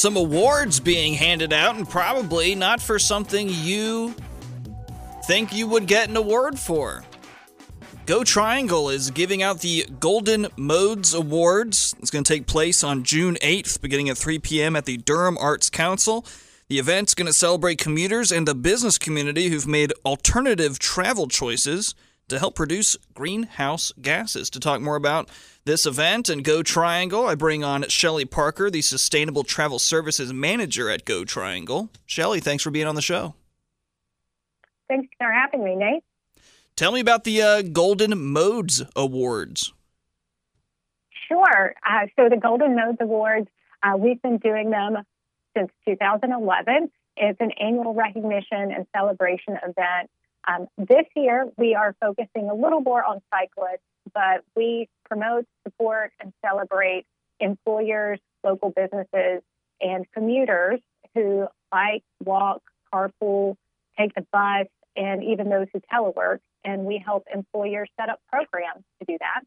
some awards being handed out, and probably not for something you think you would get an award for. Go Triangle is giving out the Golden Modes Awards. It's going to take place on June 8th, beginning at 3 p.m. at the Durham Arts Council. The event's going to celebrate commuters and the business community who've made alternative travel choices to help produce greenhouse gases. To talk more about this event and Go Triangle, I bring on Shelly Parker, the Sustainable Travel Services Manager at Go Triangle. Shelly, thanks for being on the show. Thanks for having me, Nate. Tell me about the uh, Golden Modes Awards. Sure. Uh, so the Golden Modes Awards, uh, we've been doing them since 2011. It's an annual recognition and celebration event. Um, this year, we are focusing a little more on cyclists, but we promote, support, and celebrate employers, local businesses, and commuters who bike, walk, carpool, take the bus, and even those who telework. And we help employers set up programs to do that.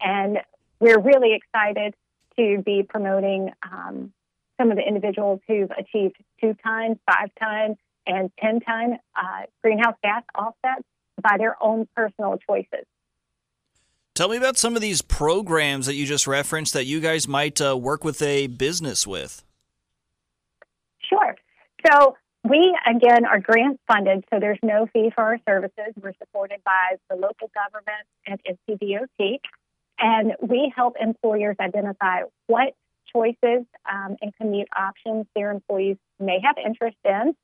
And we're really excited to be promoting um, some of the individuals who've achieved two times, five times, and 10 time uh, greenhouse gas offsets by their own personal choices. Tell me about some of these programs that you just referenced that you guys might uh, work with a business with. Sure. So we, again, are grant funded, so there's no fee for our services. We're supported by the local government and NCDOT. And we help employers identify what choices um, and commute options their employees may have interest in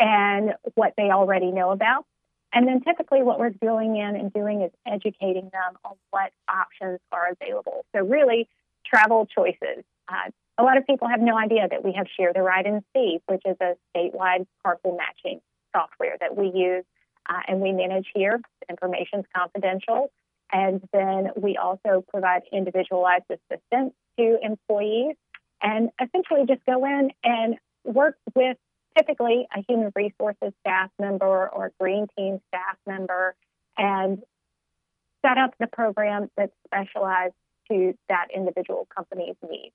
and what they already know about. And then typically what we're going in and doing is educating them on what options are available. So really, travel choices. Uh, a lot of people have no idea that we have Share the Ride and See, which is a statewide carpool matching software that we use uh, and we manage here. Information is confidential. And then we also provide individualized assistance to employees and essentially just go in and work with typically a human resources staff member or green team staff member and set up the program that's specialized to that individual company's needs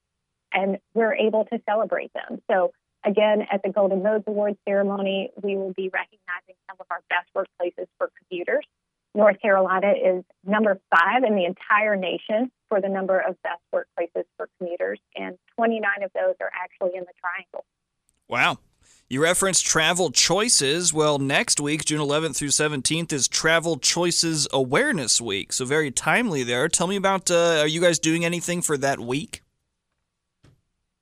and we're able to celebrate them. So, again, at the Golden Modes Awards ceremony, we will be recognizing some of our best workplaces for commuters. North Carolina is number five in the entire nation for the number of best workplaces for commuters, and 29 of those are actually in the Triangle. Wow. You referenced travel choices. Well, next week, June 11th through 17th, is Travel Choices Awareness Week. So, very timely there. Tell me about uh, are you guys doing anything for that week?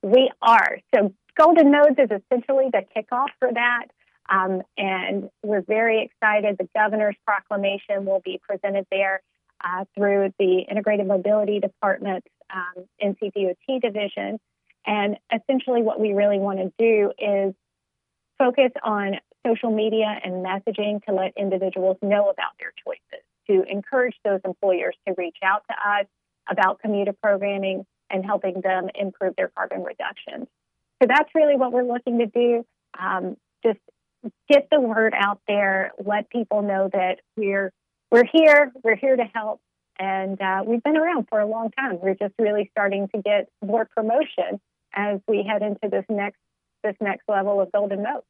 We are. So Golden Modes is essentially the kickoff for that. Um, and we're very excited. The governor's proclamation will be presented there uh, through the Integrated Mobility Department's um, NCDOT division. And essentially, what we really want to do is focus on social media and messaging to let individuals know about their choices, to encourage those employers to reach out to us about commuter programming, and helping them improve their carbon reductions. So that's really what we're looking to do. Um, just get the word out there, let people know that we're we're here, we're here to help, and uh, we've been around for a long time. We're just really starting to get more promotion as we head into this next this next level of Golden Modes.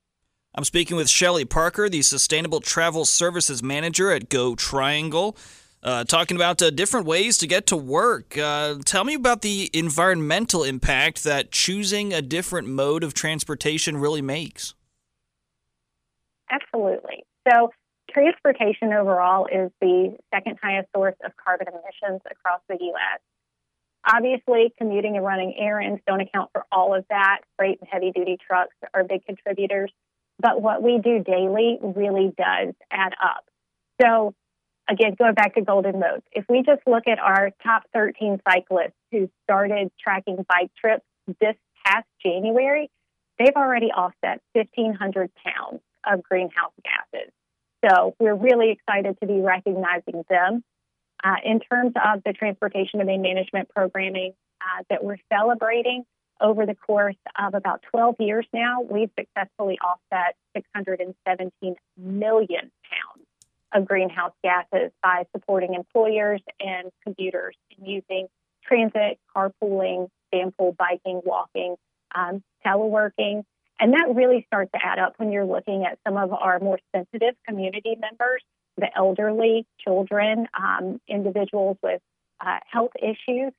I'm speaking with Shelly Parker, the Sustainable Travel Services Manager at Go Triangle uh, talking about uh, different ways to get to work. Uh, tell me about the environmental impact that choosing a different mode of transportation really makes. Absolutely. So, transportation overall is the second highest source of carbon emissions across the U.S. Obviously, commuting and running errands don't account for all of that. Freight and heavy duty trucks are big contributors. But what we do daily really does add up. So, again, going back to Golden Modes, if we just look at our top 13 cyclists who started tracking bike trips this past January, they've already offset 1,500 pounds of greenhouse gases. So we're really excited to be recognizing them. Uh, in terms of the transportation demand management programming uh, that we're celebrating over the course of about 12 years now, we've successfully offset 617 million pounds of greenhouse gases by supporting employers and commuters in using transit, carpooling, vanpool, biking, walking um, teleworking. And that really starts to add up when you're looking at some of our more sensitive community members, the elderly, children, um, individuals with uh, health issues.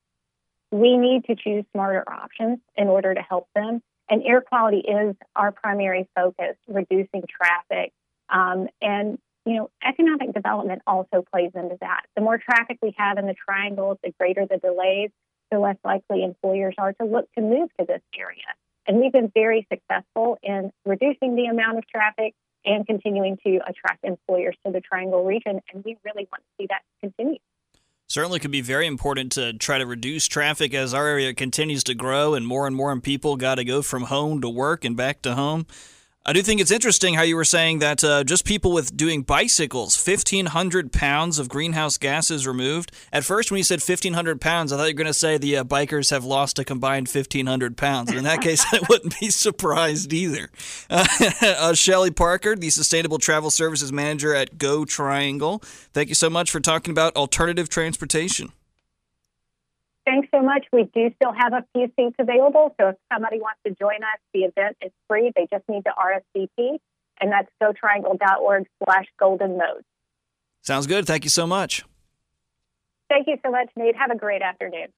We need to choose smarter options in order to help them. And air quality is our primary focus, reducing traffic. Um, and, you know, economic development also plays into that. The more traffic we have in the triangles, the greater the delays, the less likely employers are to look to move to this area. And we've been very successful in reducing the amount of traffic and continuing to attract employers to the Triangle region. And we really want to see that continue. Certainly could be very important to try to reduce traffic as our area continues to grow and more and more people got to go from home to work and back to home. I do think it's interesting how you were saying that uh, just people with doing bicycles, 1,500 pounds of greenhouse gases removed. At first, when you said 1,500 pounds, I thought you were going to say the uh, bikers have lost a combined 1,500 pounds. And in that case, I wouldn't be surprised either. Uh, uh, Shelly Parker, the Sustainable Travel Services Manager at Go Triangle, thank you so much for talking about alternative transportation. Thanks so much. We do still have a few seats available. So if somebody wants to join us, the event is free. They just need to RSVP, and that's gotriangle.org slash golden mode. Sounds good. Thank you so much. Thank you so much, Nate. Have a great afternoon.